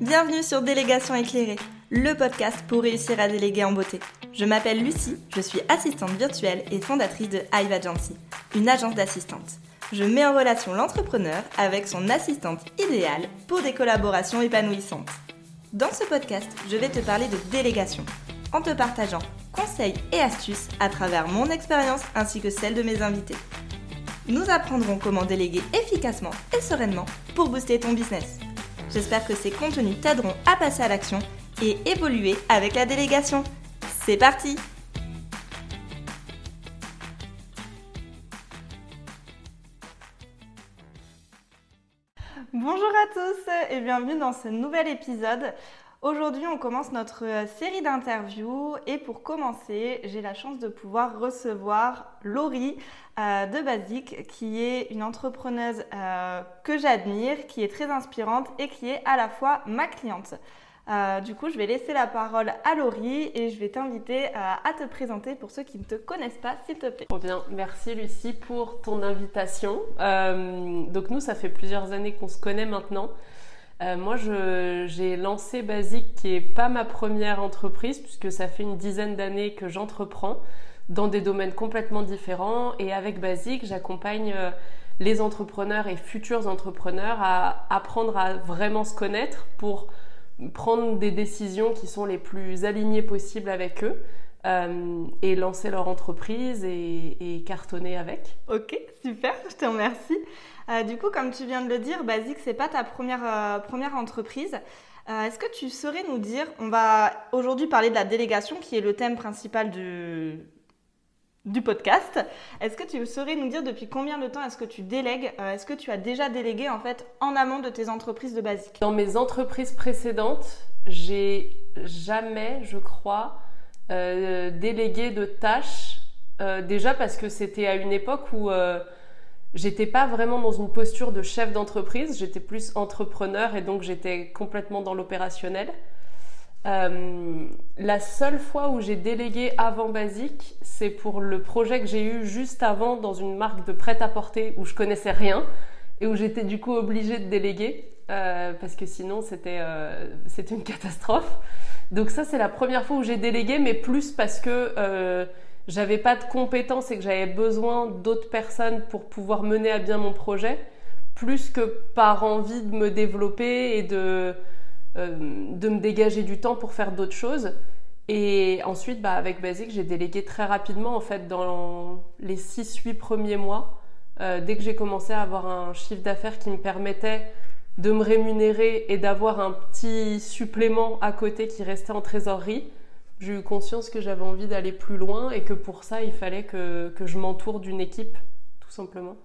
Bienvenue sur Délégation éclairée, le podcast pour réussir à déléguer en beauté. Je m'appelle Lucie, je suis assistante virtuelle et fondatrice de Hive Agency, une agence d'assistante. Je mets en relation l'entrepreneur avec son assistante idéale pour des collaborations épanouissantes. Dans ce podcast, je vais te parler de délégation, en te partageant conseils et astuces à travers mon expérience ainsi que celle de mes invités. Nous apprendrons comment déléguer efficacement et sereinement pour booster ton business. J'espère que ces contenus t'aideront à passer à l'action et évoluer avec la délégation. C'est parti Bonjour à tous et bienvenue dans ce nouvel épisode. Aujourd'hui, on commence notre série d'interviews et pour commencer, j'ai la chance de pouvoir recevoir Laurie euh, de Basic, qui est une entrepreneuse euh, que j'admire, qui est très inspirante et qui est à la fois ma cliente. Euh, du coup, je vais laisser la parole à Laurie et je vais t'inviter à te présenter pour ceux qui ne te connaissent pas, s'il te plaît. bien, merci Lucie pour ton invitation. donc nous, ça fait plusieurs années qu'on se connaît maintenant. Moi, j'ai lancé Basic, qui n'est pas ma première entreprise, puisque ça fait une dizaine d'années que j'entreprends dans des domaines complètement différents. Et avec Basic, j'accompagne euh, les entrepreneurs et futurs entrepreneurs à apprendre à vraiment se connaître pour prendre des décisions qui sont les plus alignées possibles avec eux euh, et lancer leur entreprise et, cartonner avec. Ok, super, je te remercie. Euh, du coup, comme tu viens de le dire, Basic, c'est pas ta première, première entreprise. Est-ce que tu saurais nous dire, on va aujourd'hui parler de la délégation qui est le thème principal du, du podcast. Est-ce que tu saurais nous dire depuis combien de temps est-ce que tu délègues euh, Est-ce que tu as déjà délégué en fait en amont de tes entreprises de basique? Dans mes entreprises précédentes, j'ai jamais, je crois, euh, délégué de tâches. Euh, déjà parce que c'était à une époque où j'étais pas vraiment dans une posture de chef d'entreprise, j'étais plus entrepreneur et donc j'étais complètement dans l'opérationnel. Euh, la seule fois où j'ai délégué avant Basique, c'est pour le projet que j'ai eu juste avant dans une marque de prêt-à-porter où je connaissais rien et où j'étais du coup obligée de déléguer euh, parce que sinon c'était euh, c'était une catastrophe. Donc ça c'est la première fois où j'ai délégué, mais plus parce que j'avais pas de compétences et que j'avais besoin d'autres personnes pour pouvoir mener à bien mon projet, plus que par envie de me développer et de euh, de me dégager du temps pour faire d'autres choses. Et ensuite, bah, avec Basic, j'ai délégué très rapidement, en fait, dans les 6-8 premiers mois, euh, dès que j'ai commencé à avoir un chiffre d'affaires qui me permettait de me rémunérer et d'avoir un petit supplément à côté qui restait en trésorerie, j'ai eu conscience que j'avais envie d'aller plus loin et que pour ça, il fallait que, que je m'entoure d'une équipe, tout simplement.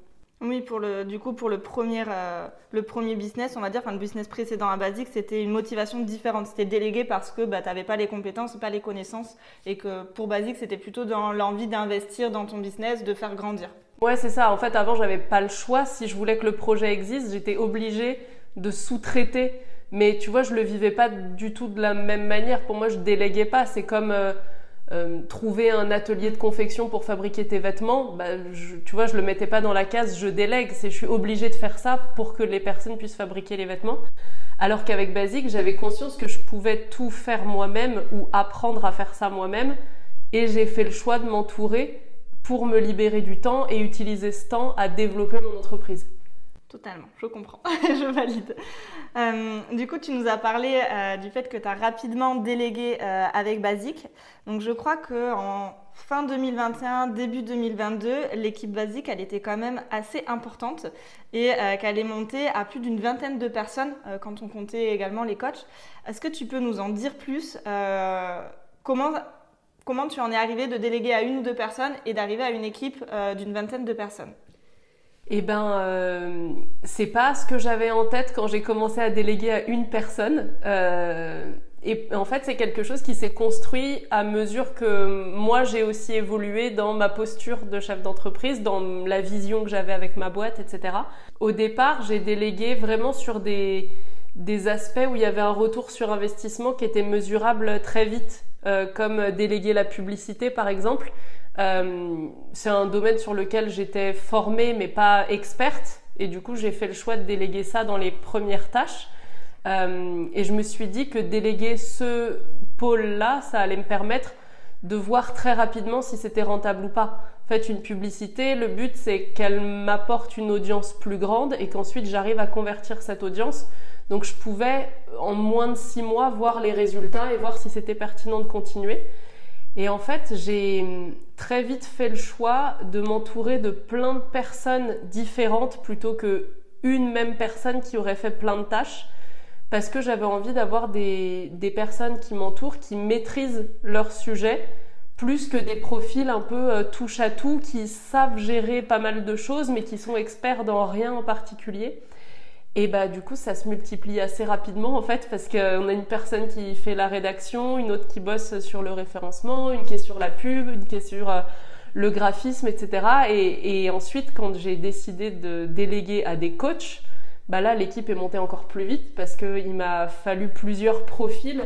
Oui, pour le, du coup, pour le premier, euh, le premier business, on va dire, enfin, le business précédent à Basic, c'était une motivation différente. C'était délégué parce que bah, tu n'avais pas les compétences, pas les connaissances, et que pour Basic, c'était plutôt dans l'envie d'investir dans ton business, de faire grandir. Ouais, c'est ça. En fait, avant, j'avais pas le choix. Si je voulais que le projet existe, j'étais obligée de sous-traiter. Mais tu vois, je le vivais pas du tout de la même manière. Pour moi, je déléguais pas. C'est comme euh, euh, trouver un atelier de confection pour fabriquer tes vêtements, bah, tu vois, je le mettais pas dans la case je délègue, c'est je suis obligée de faire ça pour que les personnes puissent fabriquer les vêtements. Alors qu'avec Basic, j'avais conscience que je pouvais tout faire moi-même ou apprendre à faire ça moi-même et j'ai fait le choix de m'entourer pour me libérer du temps et utiliser ce temps à développer mon entreprise. Totalement, je comprends, je valide. Euh, du coup, tu nous as parlé euh, du fait que tu as rapidement délégué euh, avec Basic. Donc, je crois qu'en fin 2021, début 2022, l'équipe Basic, elle était quand même assez importante et qu'elle est montée à plus d'une vingtaine de personnes quand on comptait également les coachs. Est-ce que tu peux nous en dire plus comment, comment tu en es arrivé de déléguer à une ou deux personnes et d'arriver à une équipe d'une vingtaine de personnes? Eh ben, euh, c'est pas ce que j'avais en tête quand j'ai commencé à déléguer à une personne. Euh, et en fait, c'est quelque chose qui s'est construit à mesure que moi j'ai aussi évolué dans ma posture de chef d'entreprise, dans la vision que j'avais avec ma boîte, etc. Au départ, j'ai délégué vraiment sur des, aspects où il y avait un retour sur investissement qui était mesurable très vite, euh, comme déléguer la publicité par exemple. Euh, c'est un domaine sur lequel j'étais formée mais pas experte et du coup j'ai fait le choix de déléguer ça dans les premières tâches. et je me suis dit que déléguer ce pôle-là, ça allait me permettre de voir très rapidement si c'était rentable ou pas. En fait, une publicité, le but c'est qu'elle m'apporte une audience plus grande et qu'ensuite j'arrive à convertir cette audience. Donc je pouvais en moins de six mois voir les résultats et voir si c'était pertinent de continuer. Et en fait, j'ai très vite fait le choix de m'entourer de plein de personnes différentes plutôt que une même personne qui aurait fait plein de tâches parce que j'avais envie d'avoir des, personnes qui m'entourent, qui maîtrisent leur sujet, plus que des profils un peu euh, touche à tout, qui savent gérer pas mal de choses, mais qui sont experts dans rien en particulier. Et bah du coup, ça se multiplie assez rapidement en fait, parce qu'on a une personne qui fait la rédaction, une autre qui bosse sur le référencement, une qui est sur la pub, une qui est sur euh, le graphisme, etc. Et, ensuite, quand j'ai décidé de déléguer à des coachs, bah là l'équipe est montée encore plus vite parce qu'il m'a fallu plusieurs profils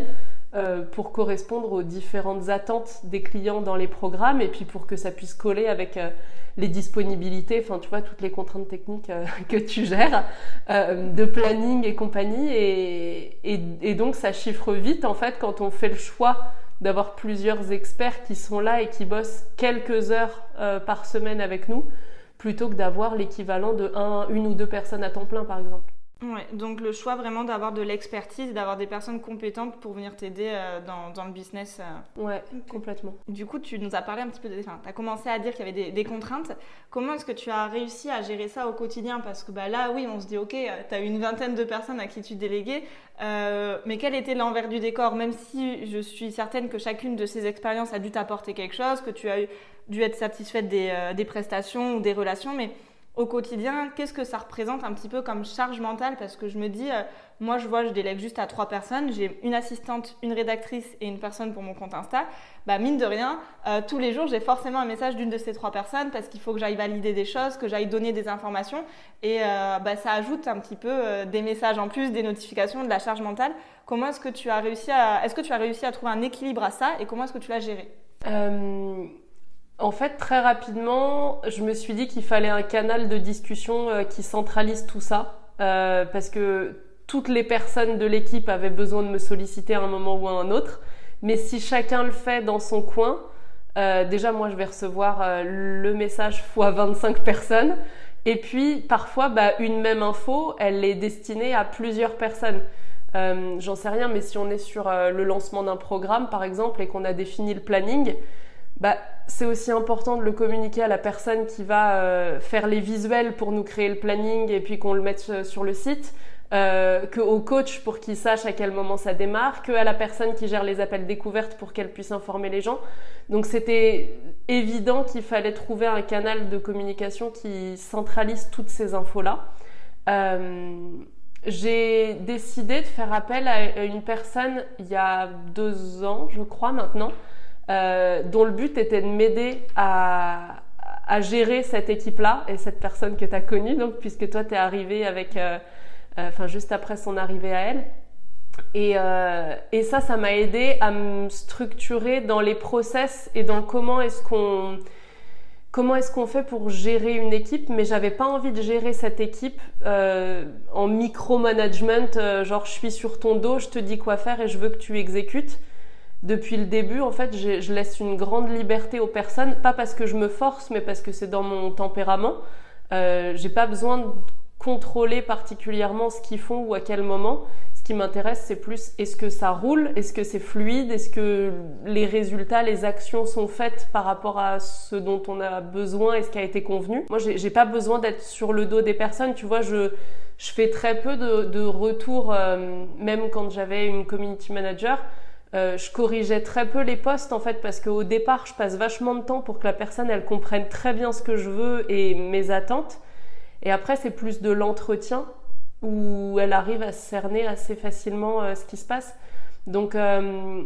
euh, pour correspondre aux différentes attentes des clients dans les programmes et puis pour que ça puisse coller avec euh, les disponibilités, enfin tu vois toutes les contraintes techniques euh, que tu gères, de planning et compagnie et, et, et, donc ça chiffre vite en fait quand on fait le choix d'avoir plusieurs experts qui sont là et qui bossent quelques heures par semaine avec nous plutôt que d'avoir l'équivalent de un, une ou deux personnes à temps plein, par exemple. Ouais, donc le choix vraiment d'avoir de l'expertise, d'avoir des personnes compétentes pour venir t'aider euh, dans, dans, le business. Euh. Ouais, complètement. Du coup, tu nous as parlé un petit peu de... Enfin, tu as commencé à dire qu'il y avait des, des contraintes. Comment est-ce que tu as réussi à gérer ça au quotidien? Parce que bah, là, oui, on se dit, ok, euh, tu as une vingtaine de personnes à qui tu déléguais, euh, mais quel était l'envers du décor? Même si je suis certaine que chacune de ces expériences a dû t'apporter quelque chose, que tu as dû être satisfaite des, des, prestations ou des relations, mais au quotidien, qu'est-ce que ça représente un petit peu comme charge mentale? Parce que je me dis, euh, moi je vois, je délègue juste à trois personnes, j'ai une assistante, une rédactrice et une personne pour mon compte Insta. Bah mine de rien, euh, tous les jours j'ai forcément un message d'une de ces trois personnes parce qu'il faut que j'aille valider des choses, que j'aille donner des informations et bah, ça ajoute un petit peu des messages en plus, des notifications, de la charge mentale. Comment est-ce que tu as réussi à, est-ce que tu as réussi à trouver un équilibre à ça et comment est-ce que tu l'as géré? En fait, très rapidement, je me suis dit qu'il fallait un canal de discussion euh, qui centralise tout ça, euh, parce que toutes les personnes de l'équipe avaient besoin de me solliciter à un moment ou à un autre. Mais si chacun le fait dans son coin, euh, déjà moi je vais recevoir le message fois 25 personnes. Et puis parfois, bah, une même info, elle est destinée à plusieurs personnes. J'en sais rien, mais si on est sur le lancement d'un programme, par exemple, et qu'on a défini le planning, bah, c'est aussi important de le communiquer à la personne qui va euh, faire les visuels pour nous créer le planning et puis qu'on le mette euh, sur le site, euh, qu'au coach pour qu'il sache à quel moment ça démarre, que à la personne qui gère les appels découvertes pour qu'elle puisse informer les gens. Donc c'était évident qu'il fallait trouver un canal de communication qui centralise toutes ces infos-là. j'ai décidé de faire appel à une personne il y a deux ans, je crois maintenant, euh, dont le but était de m'aider à, gérer cette équipe-là et cette personne que tu as connue, donc, puisque toi, tu es arrivé avec, euh, euh, enfin, juste après son arrivée à elle. Et, ça, ça m'a aidé à me structurer dans les process et dans comment est-ce qu'on comment est-ce qu'on fait pour gérer une équipe, mais j'avais pas envie de gérer cette équipe en micromanagement, genre je suis sur ton dos, je te dis quoi faire et je veux que tu exécutes depuis le début, en fait, je laisse une grande liberté aux personnes, pas parce que je me force, mais parce que c'est dans mon tempérament. Euh, j'ai pas besoin de contrôler particulièrement ce qu'ils font ou à quel moment. Ce qui m'intéresse, c'est plus est-ce que ça roule, est-ce que c'est fluide, est-ce que les résultats, les actions sont faites par rapport à ce dont on a besoin et ce qui a été convenu? Moi, j'ai pas besoin d'être sur le dos des personnes. Tu vois, je je fais très peu de, de retours, euh, même quand j'avais une community manager. Euh, je corrigeais très peu les postes en fait parce qu'au départ je passe vachement de temps pour que la personne elle comprenne très bien ce que je veux et mes attentes. Et après c'est plus de l'entretien où elle arrive à cerner assez facilement euh, ce qui se passe. Donc euh,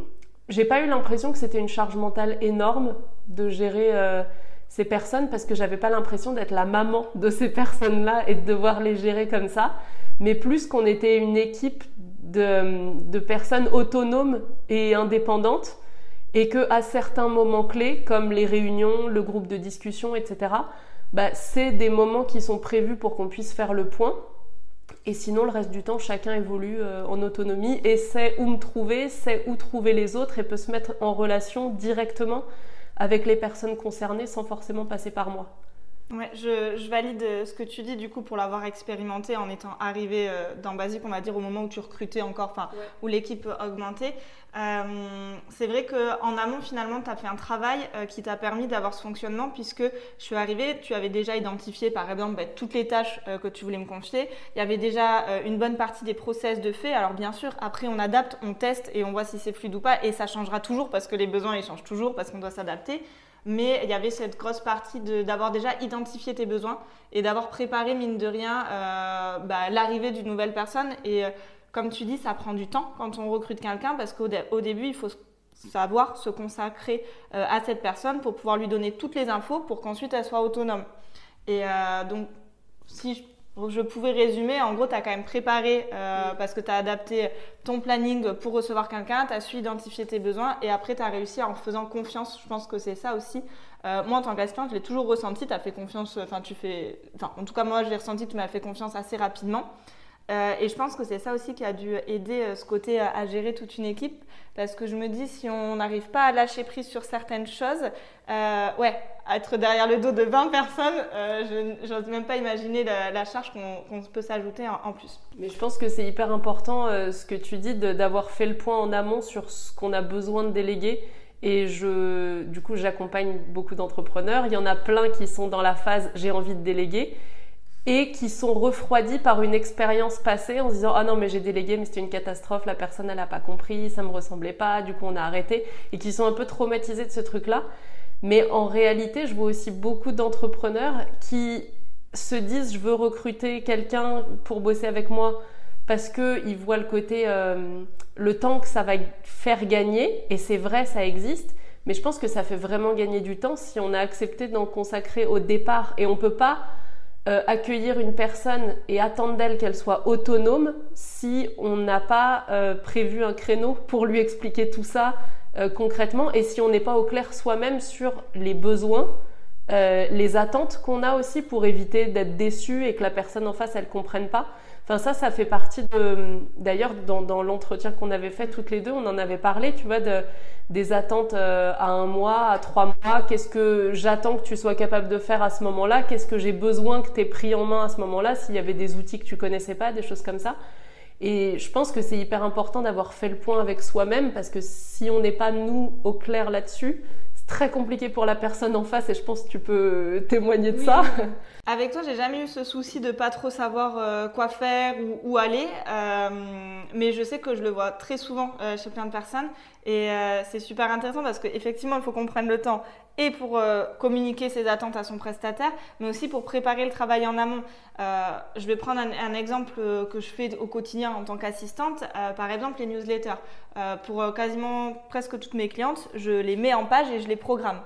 j'ai pas eu l'impression que c'était une charge mentale énorme de gérer ces personnes parce que j'avais pas l'impression d'être la maman de ces personnes là et de devoir les gérer comme ça. Mais plus qu'on était une équipe de, personnes autonomes et indépendantes et que à certains moments clés comme les réunions, le groupe de discussion, etc. Bah, c'est des moments qui sont prévus pour qu'on puisse faire le point Et sinon, le reste du temps, chacun évolue euh, en autonomie et sait où me trouver, sait où trouver les autres et peut se mettre en relation directement avec les personnes concernées sans forcément passer par moi. Ouais, je, valide euh, ce que tu dis du coup pour l'avoir expérimenté en étant arrivé euh, dans Basique, on va dire au moment où tu recrutais encore, enfin où l'équipe augmentait. Euh, c'est vrai qu'en amont finalement tu as fait un travail qui t'a permis d'avoir ce fonctionnement puisque je suis arrivée, tu avais déjà identifié par exemple bah, toutes les tâches que tu voulais me confier. Il y avait déjà une bonne partie des process de fait. Alors bien sûr, après on adapte, on teste et on voit si c'est fluide ou pas et ça changera toujours parce que les besoins ils changent toujours parce qu'on doit s'adapter mais il y avait cette grosse partie d'avoir déjà identifié tes besoins et d'avoir préparé, mine de rien, euh, bah, l'arrivée d'une nouvelle personne. Et euh, comme tu dis, ça prend du temps quand on recrute quelqu'un parce qu'au début, il faut savoir se consacrer euh, à cette personne pour pouvoir lui donner toutes les infos pour qu'ensuite elle soit autonome. Et donc, si je je pouvais résumer, en gros, tu as quand même préparé euh, parce que tu as adapté ton planning pour recevoir quelqu'un, tu as su identifier tes besoins et après tu as réussi en faisant confiance. Je pense que c'est ça aussi. Euh, moi, en tant qu'assistante, je l'ai toujours ressenti, tu as fait confiance, enfin, tu fais, enfin, en tout cas, moi, je l'ai ressenti, tu m'as fait confiance assez rapidement. Euh, et je pense que c'est ça aussi qui a dû aider euh, ce côté à, gérer toute une équipe. Parce que je me dis, si on n'arrive pas à lâcher prise sur certaines choses, euh, ouais, être derrière le dos de 20 personnes, je n'ose même pas imaginer la, charge qu'on peut s'ajouter en, plus. Mais je pense que c'est hyper important ce que tu dis d'avoir fait le point en amont sur ce qu'on a besoin de déléguer. Et je, du coup, j'accompagne beaucoup d'entrepreneurs. Il y en a plein qui sont dans la phase j'ai envie de déléguer et qui sont refroidis par une expérience passée en se disant ah non mais j'ai délégué mais c'était une catastrophe la personne elle n'a pas compris ça me ressemblait pas du coup on a arrêté et qui sont un peu traumatisés de ce truc là mais en réalité je vois aussi beaucoup d'entrepreneurs qui se disent je veux recruter quelqu'un pour bosser avec moi parce que ils voient le côté euh, le temps que ça va faire gagner et c'est vrai ça existe mais je pense que ça fait vraiment gagner du temps si on a accepté d'en consacrer au départ et on peut pas euh, accueillir une personne et attendre d'elle qu'elle soit autonome si on n'a pas euh, prévu un créneau pour lui expliquer tout ça euh, concrètement et si on n'est pas au clair soi-même sur les besoins, les attentes qu'on a aussi pour éviter d'être déçu et que la personne en face elle comprenne pas. Enfin ça, ça fait partie de. D'ailleurs, dans, dans l'entretien qu'on avait fait toutes les deux, on en avait parlé, tu vois, de, des attentes euh, à un mois, à trois mois. Qu'est-ce que j'attends que tu sois capable de faire à ce moment-là? Qu'est-ce que j'ai besoin que tu aies pris en main à ce moment-là S'il y avait des outils que tu connaissais pas, des choses comme ça? Et je pense que c'est hyper important d'avoir fait le point avec soi-même parce que si on n'est pas nous au clair là-dessus, très compliqué pour la personne en face et je pense que tu peux témoigner de ça. Avec toi, j'ai jamais eu ce souci de pas trop savoir euh, quoi faire ou où aller, euh, mais je sais que je le vois très souvent euh, chez plein de personnes et c'est super intéressant parce qu'effectivement, il faut qu'on prenne le temps et pour communiquer ses attentes à son prestataire, mais aussi pour préparer le travail en amont. Je vais prendre un, exemple euh, que je fais au quotidien en tant qu'assistante, par exemple les newsletters. pour quasiment presque toutes mes clientes, je les mets en page et je les programme.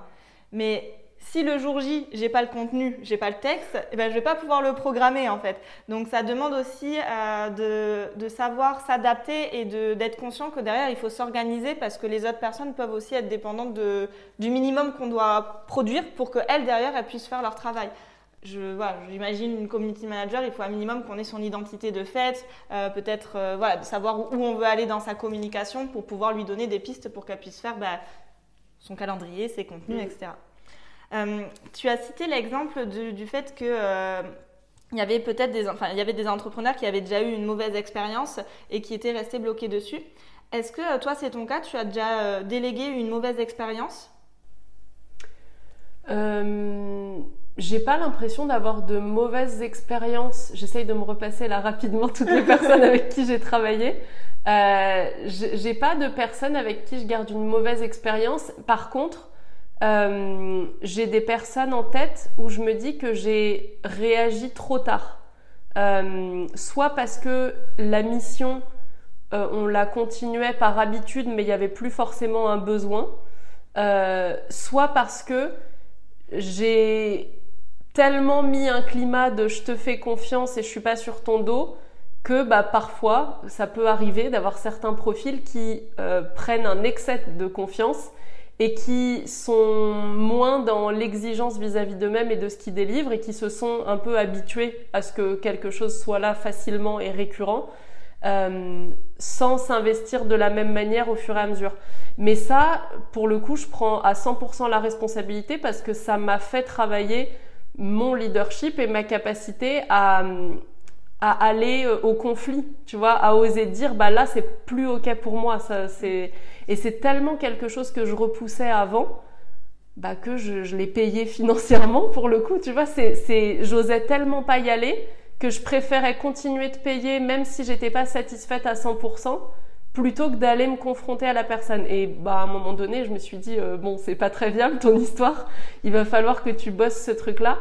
Mais si le jour J, j'ai pas le contenu, j'ai pas le texte, eh ben, je vais pas pouvoir le programmer en fait. Donc ça demande aussi euh, de, savoir s'adapter et d'être conscient que derrière il faut s'organiser parce que les autres personnes peuvent aussi être dépendantes de, du minimum qu'on doit produire pour qu'elles derrière elles puissent faire leur travail. Je, voilà, j'imagine une community manager, il faut un minimum qu'on ait son identité de fait, euh, peut-être euh, voilà, de savoir où on veut aller dans sa communication pour pouvoir lui donner des pistes pour qu'elle puisse faire bah, son calendrier, ses contenus, mm. etc. Euh, tu as cité l'exemple du, fait que euh, il y avait peut-être des, enfin, il y avait des entrepreneurs qui avaient déjà eu une mauvaise expérience et qui étaient restés bloqués dessus. Est-ce que euh, toi, c'est ton cas? Tu as déjà délégué une mauvaise expérience? Euh, J'ai pas l'impression d'avoir de mauvaises expériences. J'essaye de me repasser là rapidement toutes les personnes avec qui j'ai travaillé. Euh, j'ai pas de personnes avec qui je garde une mauvaise expérience. Par contre, euh, j'ai des personnes en tête où je me dis que j'ai réagi trop tard. Euh, soit parce que la mission, euh, on la continuait par habitude, mais il n'y avait plus forcément un besoin. soit parce que j'ai tellement mis un climat de je te fais confiance et je suis pas sur ton dos que bah, parfois ça peut arriver d'avoir certains profils qui prennent un excès de confiance et qui sont moins dans l'exigence vis-à-vis d'eux-mêmes et de ce qu'ils délivrent et qui se sont un peu habitués à ce que quelque chose soit là facilement et récurrent euh, sans s'investir de la même manière au fur et à mesure. Mais ça, pour le coup, je prends à 100% la responsabilité parce que ça m'a fait travailler mon leadership et ma capacité à, à aller euh, au conflit, tu vois, à oser dire bah là c'est plus ok pour moi, ça c'est et c'est tellement quelque chose que je repoussais avant, bah que je, l'ai payé financièrement pour le coup, tu vois, c'est c'est j'osais tellement pas y aller que je préférais continuer de payer même si j'étais pas satisfaite à 100% plutôt que d'aller me confronter à la personne. Et bah à un moment donné, je me suis dit euh, bon, c'est pas très viable ton histoire, il va falloir que tu bosses ce truc là.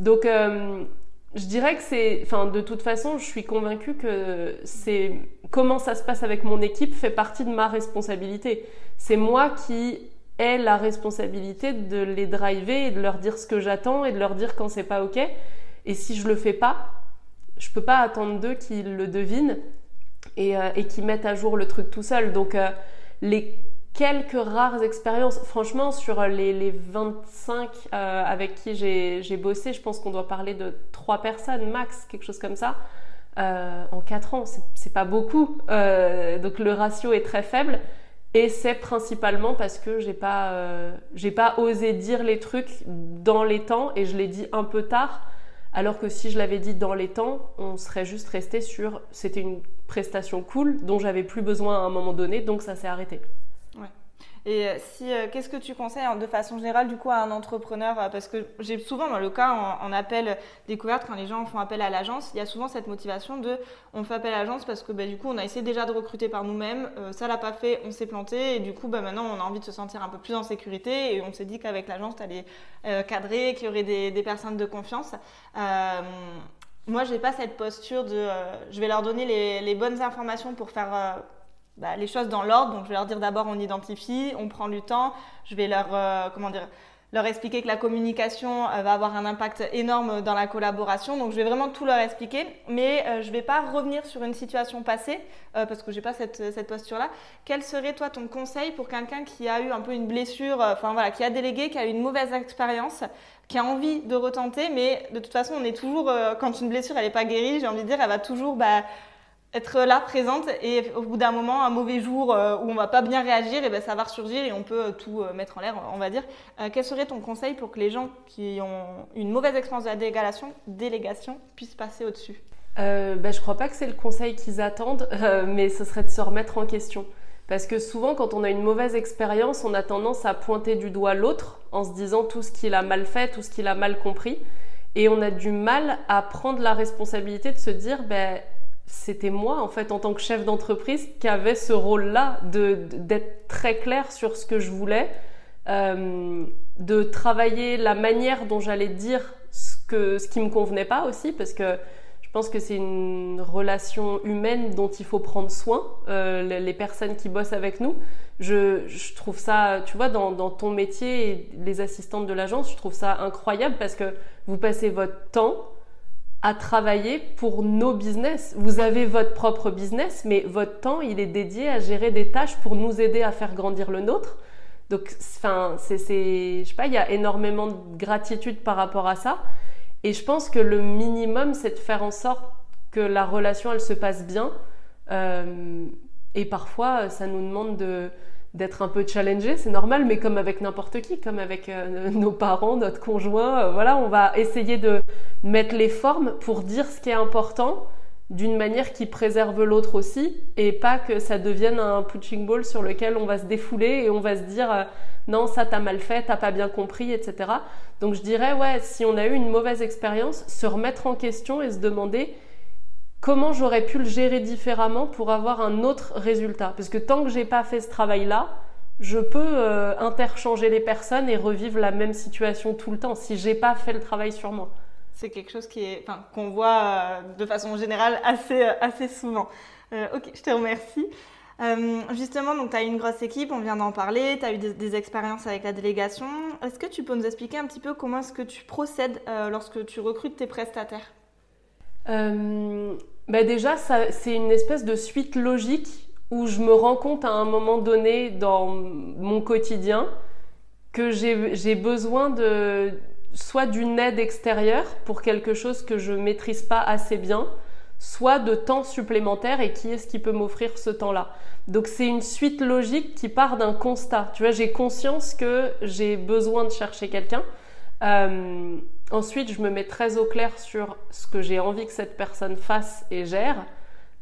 Donc euh, je dirais que c'est, enfin, de toute façon, je suis convaincue que c'est comment ça se passe avec mon équipe fait partie de ma responsabilité. C'est moi qui ai la responsabilité de les driver et de leur dire ce que j'attends et de leur dire quand c'est pas ok. Et si je le fais pas, je peux pas attendre d'eux qu'ils le devinent et, euh, qu'ils mettent à jour le truc tout seul. Donc euh, les quelques rares expériences. Franchement, sur les, les 25 euh, avec qui j'ai bossé, je pense qu'on doit parler de trois personnes max, quelque chose comme ça. Euh, en 4 ans, c'est pas beaucoup. Euh, donc le ratio est très faible. Et c'est principalement parce que j'ai pas, j'ai pas osé dire les trucs dans les temps et je l'ai dit un peu tard. Alors que si je l'avais dit dans les temps, on serait juste resté sur c'était une prestation cool dont j'avais plus besoin à un moment donné, donc ça s'est arrêté. Et euh, si, euh, qu'est-ce que tu conseilles hein, de façon générale du coup à un entrepreneur euh, Parce que j'ai souvent dans le cas en, appel découverte quand les gens font appel à l'agence, il y a souvent cette motivation de on fait appel à l'agence parce que bah, du coup on a essayé déjà de recruter par nous-mêmes, ça l'a pas fait, on s'est planté et du coup bah, maintenant on a envie de se sentir un peu plus en sécurité et on s'est dit qu'avec l'agence tu allais cadrer, qu'il y aurait des, personnes de confiance. moi, je n'ai pas cette posture de je vais leur donner les bonnes informations pour faire bah, les choses dans l'ordre. Donc, je vais leur dire d'abord, on identifie, on prend du temps. Je vais leur, euh, comment dire, leur expliquer que la communication euh, va avoir un impact énorme dans la collaboration. Donc, je vais vraiment tout leur expliquer. Mais euh, je ne vais pas revenir sur une situation passée parce que j'ai pas cette, cette posture-là. Quel serait, toi, ton conseil pour quelqu'un qui a eu un peu une blessure, enfin voilà, qui a délégué, qui a eu une mauvaise expérience qui a envie de retenter, mais de toute façon, on est toujours, quand une blessure, elle n'est pas guérie, j'ai envie de dire, elle va toujours, bah, être là, présente, et au bout d'un moment, un mauvais jour euh, où on va pas bien réagir, et ben ça va ressurgir et on peut euh, tout euh, mettre en l'air, on va dire. quel serait ton conseil pour que les gens qui ont une mauvaise expérience de la délégation, délégation puissent passer au-dessus? Euh, ben, Je crois pas que c'est le conseil qu'ils attendent, mais ce serait de se remettre en question. Parce que souvent, quand on a une mauvaise expérience, on a tendance à pointer du doigt l'autre en se disant tout ce qu'il a mal fait, tout ce qu'il a mal compris. Et on a du mal à prendre la responsabilité de se dire, ben, c'était moi, en fait, en tant que chef d'entreprise, qui avait ce rôle-là d'être très clair sur ce que je voulais, euh, de travailler la manière dont j'allais dire ce, que, ce qui me convenait pas aussi, parce que je pense que c'est une relation humaine dont il faut prendre soin, euh, les, personnes qui bossent avec nous. Je, trouve ça, tu vois, dans, dans, ton métier et les assistantes de l'agence, je trouve ça incroyable parce que vous passez votre temps à travailler pour nos business. Vous avez votre propre business, mais votre temps, il est dédié à gérer des tâches pour nous aider à faire grandir le nôtre. Donc, enfin, c'est, je sais pas, il y a énormément de gratitude par rapport à ça. Et je pense que le minimum, c'est de faire en sorte que la relation, elle se passe bien. Euh, et parfois, ça nous demande de, d'être un peu challengé, c'est normal, mais comme avec n'importe qui, comme avec euh, nos parents, notre conjoint, euh, voilà, on va essayer de mettre les formes pour dire ce qui est important d'une manière qui préserve l'autre aussi et pas que ça devienne un punching ball sur lequel on va se défouler et on va se dire euh, non ça t'as mal fait, t'as pas bien compris, etc. Donc je dirais ouais si on a eu une mauvaise expérience, se remettre en question et se demander comment j'aurais pu le gérer différemment pour avoir un autre résultat? Parce que tant que j'ai pas fait ce travail-là, je peux euh, interchanger les personnes et revivre la même situation tout le temps si j'ai pas fait le travail sur moi. C'est quelque chose qui est, enfin, qu'on voit euh, de façon générale assez, euh, assez souvent. ok, je te remercie. justement, donc tu as une grosse équipe, on vient d'en parler, tu as eu des, des, expériences avec la délégation. Est-ce que tu peux nous expliquer un petit peu comment est-ce que tu procèdes lorsque tu recrutes tes prestataires? Bah déjà, c'est une espèce de suite logique où je me rends compte à un moment donné dans mon quotidien que j'ai besoin de soit d'une aide extérieure pour quelque chose que je maîtrise pas assez bien, soit de temps supplémentaire et qui est-ce qui peut m'offrir ce temps-là. Donc c'est une suite logique qui part d'un constat. Tu vois, j'ai conscience que j'ai besoin de chercher quelqu'un. Euh, ensuite, je me mets très au clair sur ce que j'ai envie que cette personne fasse et gère.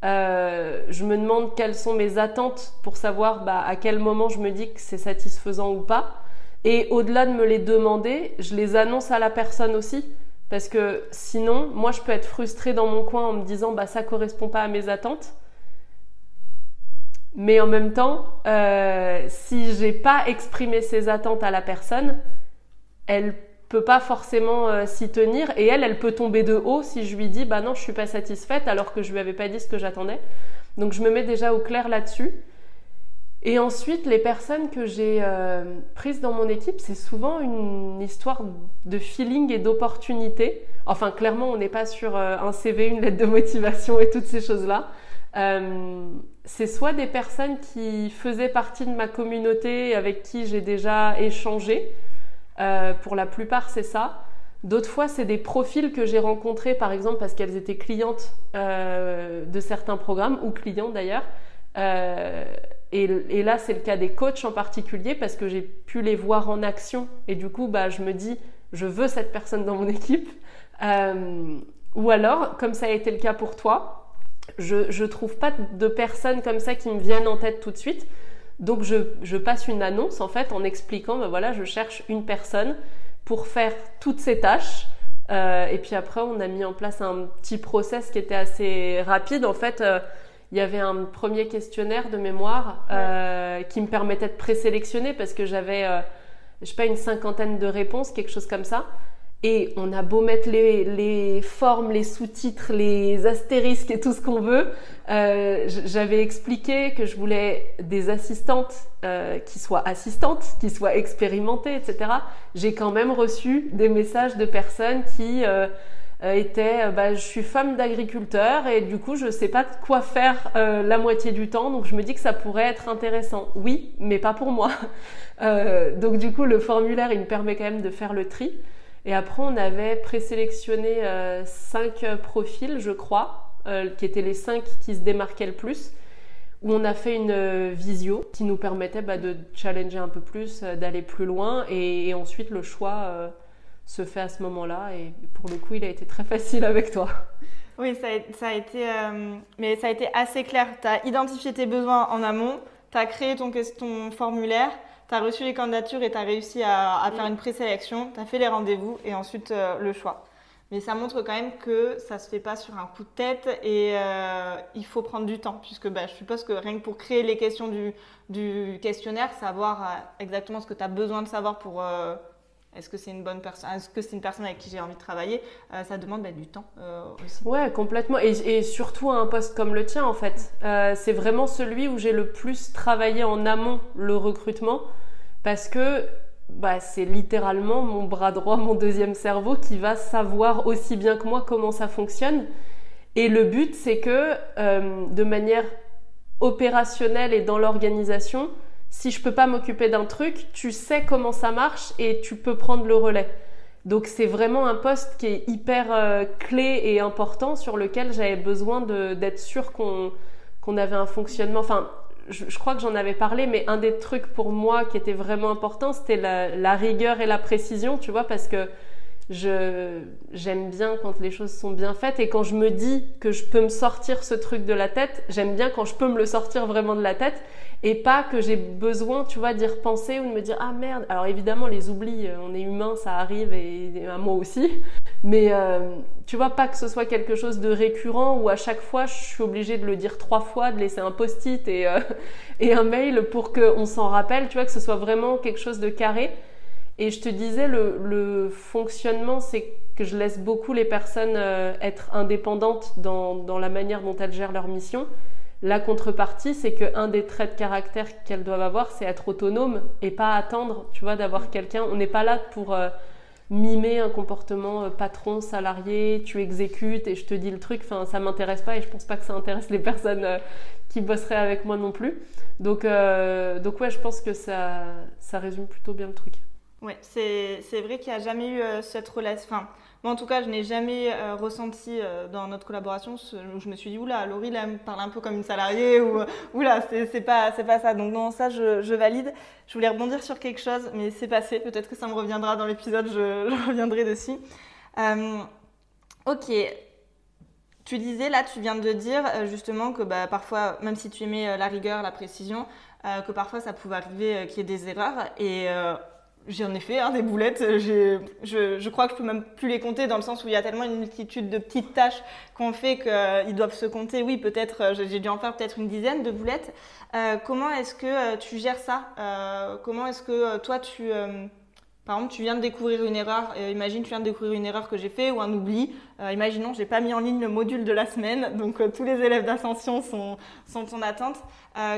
Euh, je me demande quelles sont mes attentes pour savoir bah, à quel moment je me dis que c'est satisfaisant ou pas. Et au-delà de me les demander, je les annonce à la personne aussi. Parce que sinon, moi, je peux être frustrée dans mon coin en me disant bah ça correspond pas à mes attentes. Mais en même temps, euh, si j'ai pas exprimé ces attentes à la personne, elle peut pas forcément euh, s'y tenir et elle, elle peut tomber de haut si je lui dis bah non, je suis pas satisfaite alors que je lui avais pas dit ce que j'attendais. Donc je me mets déjà au clair là-dessus. Et ensuite, les personnes que j'ai euh, prises dans mon équipe, c'est souvent une histoire de feeling et d'opportunité. Enfin, clairement, on n'est pas sur euh, un CV, une lettre de motivation et toutes ces choses-là. Euh, c'est soit des personnes qui faisaient partie de ma communauté avec qui j'ai déjà échangé. Pour la plupart, c'est ça. D'autres fois, c'est des profils que j'ai rencontrés, par exemple, parce qu'elles étaient clientes de certains programmes, ou clients d'ailleurs. Et, là, c'est le cas des coachs en particulier parce que j'ai pu les voir en action. Et du coup, bah, je me dis, je veux cette personne dans mon équipe. Euh, ou alors, comme ça a été le cas pour toi, je ne trouve pas de personnes comme ça qui me viennent en tête tout de suite. Donc, je, passe une annonce en fait en expliquant, ben voilà, je cherche une personne pour faire toutes ces tâches. Euh, et puis après, on a mis en place un petit process qui était assez rapide. En fait, euh, il y avait un premier questionnaire de mémoire euh, qui me permettait de présélectionner parce que j'avais, je sais pas, une cinquantaine de réponses, quelque chose comme ça. Et on a beau mettre les, les formes, les sous-titres, les astérisques et tout ce qu'on veut. Euh, J'avais expliqué que je voulais des assistantes euh, qui soient assistantes, qui soient expérimentées, etc. J'ai quand même reçu des messages de personnes qui euh, euh, était euh, bah, je suis femme d'agriculteur et du coup je sais pas quoi faire euh, la moitié du temps donc je me dis que ça pourrait être intéressant. Oui, mais pas pour moi. donc du coup le formulaire il me permet quand même de faire le tri. Et après on avait présélectionné cinq profils je crois qui étaient les cinq qui se démarquaient le plus où on a fait une visio qui nous permettait bah, de challenger un peu plus, d'aller plus loin et, ensuite le choix se fait à ce moment-là. Et pour le coup, il a été très facile avec toi. Oui, ça a, été, euh, mais ça a été assez clair. Tu as identifié tes besoins en amont, tu as créé ton formulaire, tu as reçu les candidatures et tu as réussi à, faire une présélection, tu as fait les rendez-vous et ensuite euh, le choix. Mais ça montre quand même que ça se fait pas sur un coup de tête et euh, il faut prendre du temps, puisque bah, je suppose que rien que pour créer les questions du, questionnaire, savoir exactement ce que tu as besoin de savoir pour est-ce que c'est une bonne personne Est-ce que c'est une personne avec qui j'ai envie de travailler euh, Ça demande bah, du temps euh, aussi. Ouais, complètement. Et, surtout à un poste comme le tien, en fait. Euh, c'est vraiment celui où j'ai le plus travaillé en amont le recrutement parce que bah, c'est littéralement mon bras droit, mon deuxième cerveau qui va savoir aussi bien que moi comment ça fonctionne. Et le but, c'est que de manière opérationnelle et dans l'organisation, si je peux pas m'occuper d'un truc, tu sais comment ça marche et tu peux prendre le relais. Donc c'est vraiment un poste qui est hyper euh, clé et important sur lequel j'avais besoin d'être sûr qu'on avait un fonctionnement. Je, crois que j'en avais parlé, mais un des trucs pour moi qui était vraiment important, c'était la, rigueur et la précision, tu vois, parce que j'aime bien quand les choses sont bien faites. Et quand je me dis que je peux me sortir ce truc de la tête, j'aime bien quand je peux me le sortir vraiment de la tête et pas que j'ai besoin, tu vois, d'y repenser ou de me dire ah merde. Alors évidemment les oublis, euh, on est humain, ça arrive et, à moi aussi, mais euh, tu vois pas que ce soit quelque chose de récurrent où à chaque fois je suis obligée de le dire trois fois, de laisser un post-it et, euh, un mail pour qu'on s'en rappelle, tu vois, que ce soit vraiment quelque chose de carré. Et je te disais, le, fonctionnement, c'est que je laisse beaucoup les personnes être indépendantes dans la manière dont elles gèrent leur mission. La contrepartie, c'est qu'un des traits de caractère qu'elles doivent avoir, c'est être autonome et pas attendre, tu vois, d'avoir quelqu'un. On n'est pas là pour euh, mimer un comportement euh, patron, salarié, tu exécutes et je te dis le truc. Enfin, ça m'intéresse pas et je pense pas que ça intéresse les personnes euh, qui bosseraient avec moi non plus. Donc, donc ouais, je pense que ça, ça résume plutôt bien le truc. Ouais, c'est vrai qu'il n'y a jamais eu cette relation. Enfin, moi, en tout cas, je n'ai jamais ressenti dans notre collaboration où je me suis dit, oula, Laurie, là, elle me parle un peu comme une salariée, ou oula, c'est pas, pas ça. Donc, non, ça, je, valide. Je voulais rebondir sur quelque chose, mais c'est passé. Peut-être que ça me reviendra dans l'épisode, je, reviendrai dessus. ok, tu disais, là, tu viens de dire euh, justement que bah, parfois, même si tu aimais euh, la rigueur, la précision, euh, que parfois ça pouvait arriver qu'il y ait des erreurs. Et j'en ai fait hein, des boulettes. Je, je, crois que je peux même plus les compter dans le sens où il y a tellement une multitude de petites tâches qu'on fait qu'ils doivent se compter. Oui, peut-être, j'ai dû en faire peut-être une dizaine de boulettes. comment est-ce que tu gères ça? Comment est-ce que toi, tu par exemple, tu viens de découvrir une erreur, euh, imagine tu viens de découvrir une erreur que j'ai fait ou un oubli. Euh, imaginons, j'ai pas mis en ligne le module de la semaine, donc euh, tous les élèves d'ascension sont, sont en attente.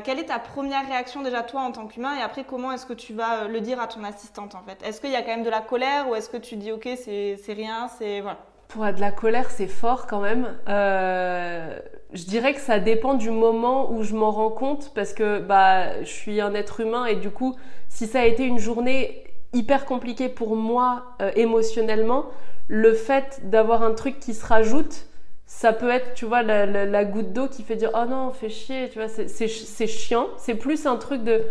quelle est ta première réaction déjà toi en tant qu'humain? Et après comment est-ce que tu vas le dire à ton assistante en fait? Est-ce qu'il y a quand même de la colère ou est-ce que tu dis ok c'est rien, c'est voilà Pour de la colère c'est fort quand même. je dirais que ça dépend du moment où je m'en rends compte parce que bah je suis un être humain et du coup si ça a été une journée hyper compliqué pour moi euh, émotionnellement, le fait d'avoir un truc qui se rajoute, ça peut être, tu vois, la, goutte d'eau qui fait dire oh non, fais chier, tu vois, c'est chiant. C'est plus un truc de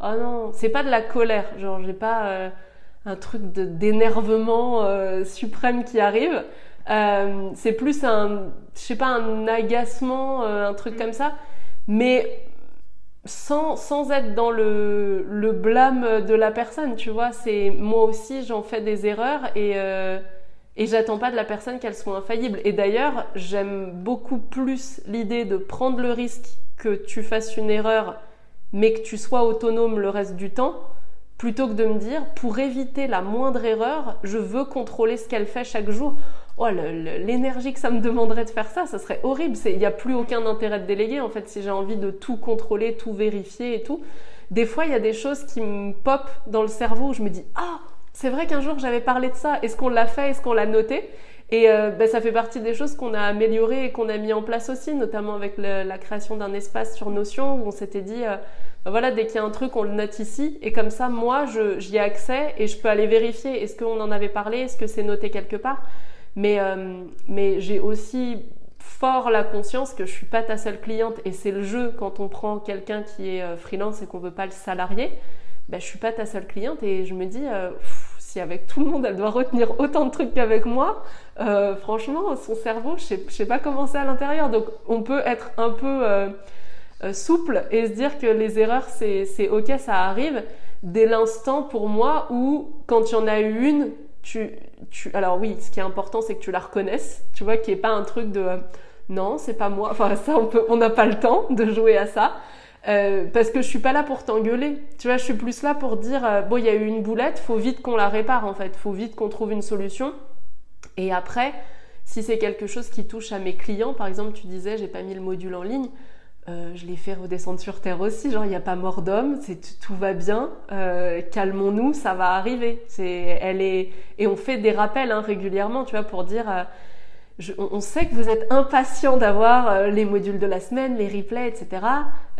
oh non, c'est pas de la colère, genre j'ai pas euh, un truc d'énervement euh, suprême qui arrive. c'est plus un, je sais pas, un agacement, un truc comme ça. Mais sans, sans être dans le, le, blâme de la personne, tu vois. C'est moi aussi, j'en fais des erreurs et, euh, et j'attends pas de la personne qu'elle soit infaillible. Et d'ailleurs, j'aime beaucoup plus l'idée de prendre le risque que tu fasses une erreur, mais que tu sois autonome le reste du temps, plutôt que de me dire, pour éviter la moindre erreur, je veux contrôler ce qu'elle fait chaque jour oh, l'énergie que ça me demanderait de faire ça, ça serait horrible. Il n'y a plus aucun intérêt de déléguer, en fait, si j'ai envie de tout contrôler, tout vérifier et tout. Des fois, il y a des choses qui me pop dans le cerveau où je me dis, ah, c'est vrai qu'un jour j'avais parlé de ça, est-ce qu'on l'a fait, est-ce qu'on l'a noté et euh, ben, ça fait partie des choses qu'on a améliorées et qu'on a mis en place aussi, notamment avec la création d'un espace sur Notion où on s'était dit, euh, ben voilà, dès qu'il y a un truc, on le note ici. Et comme ça, moi, j'y ai accès et je peux aller vérifier est-ce qu'on en avait parlé, est-ce que c'est noté quelque part? Mais, euh, mais j'ai aussi fort la conscience que je suis pas ta seule cliente et c'est le jeu quand on prend quelqu'un qui est euh, freelance et qu'on veut pas le salarier. Ben, je suis pas ta seule cliente et je me dis euh, si avec tout le monde elle doit retenir autant de trucs qu'avec moi, franchement son cerveau je sais, sais pas comment c'est à l'intérieur donc on peut être un peu souple et se dire que les erreurs c'est ok ça arrive dès l'instant pour moi où quand il y en a eu une tu, tu, alors oui, ce qui est important, c'est que tu la reconnaisses, tu vois, qu'il n'y ait pas un truc de euh, non, c'est pas moi. Enfin, ça, on n'a pas le temps de jouer à ça. Euh, parce que je suis pas là pour t'engueuler. Tu vois, je suis plus là pour dire euh, bon, il y a eu une boulette, faut vite qu'on la répare en fait, faut vite qu'on trouve une solution. Et après, si c'est quelque chose qui touche à mes clients, par exemple, tu disais j'ai pas mis le module en ligne, euh, je l'ai fait redescendre sur terre aussi, genre il n'y a pas mort d'homme, tout va bien, euh, calmons-nous, ça va arriver. C'est, elle est et on fait des rappels hein, régulièrement, tu vois, pour dire, euh, on, sait que vous êtes impatient d'avoir les modules de la semaine, les replays, etc.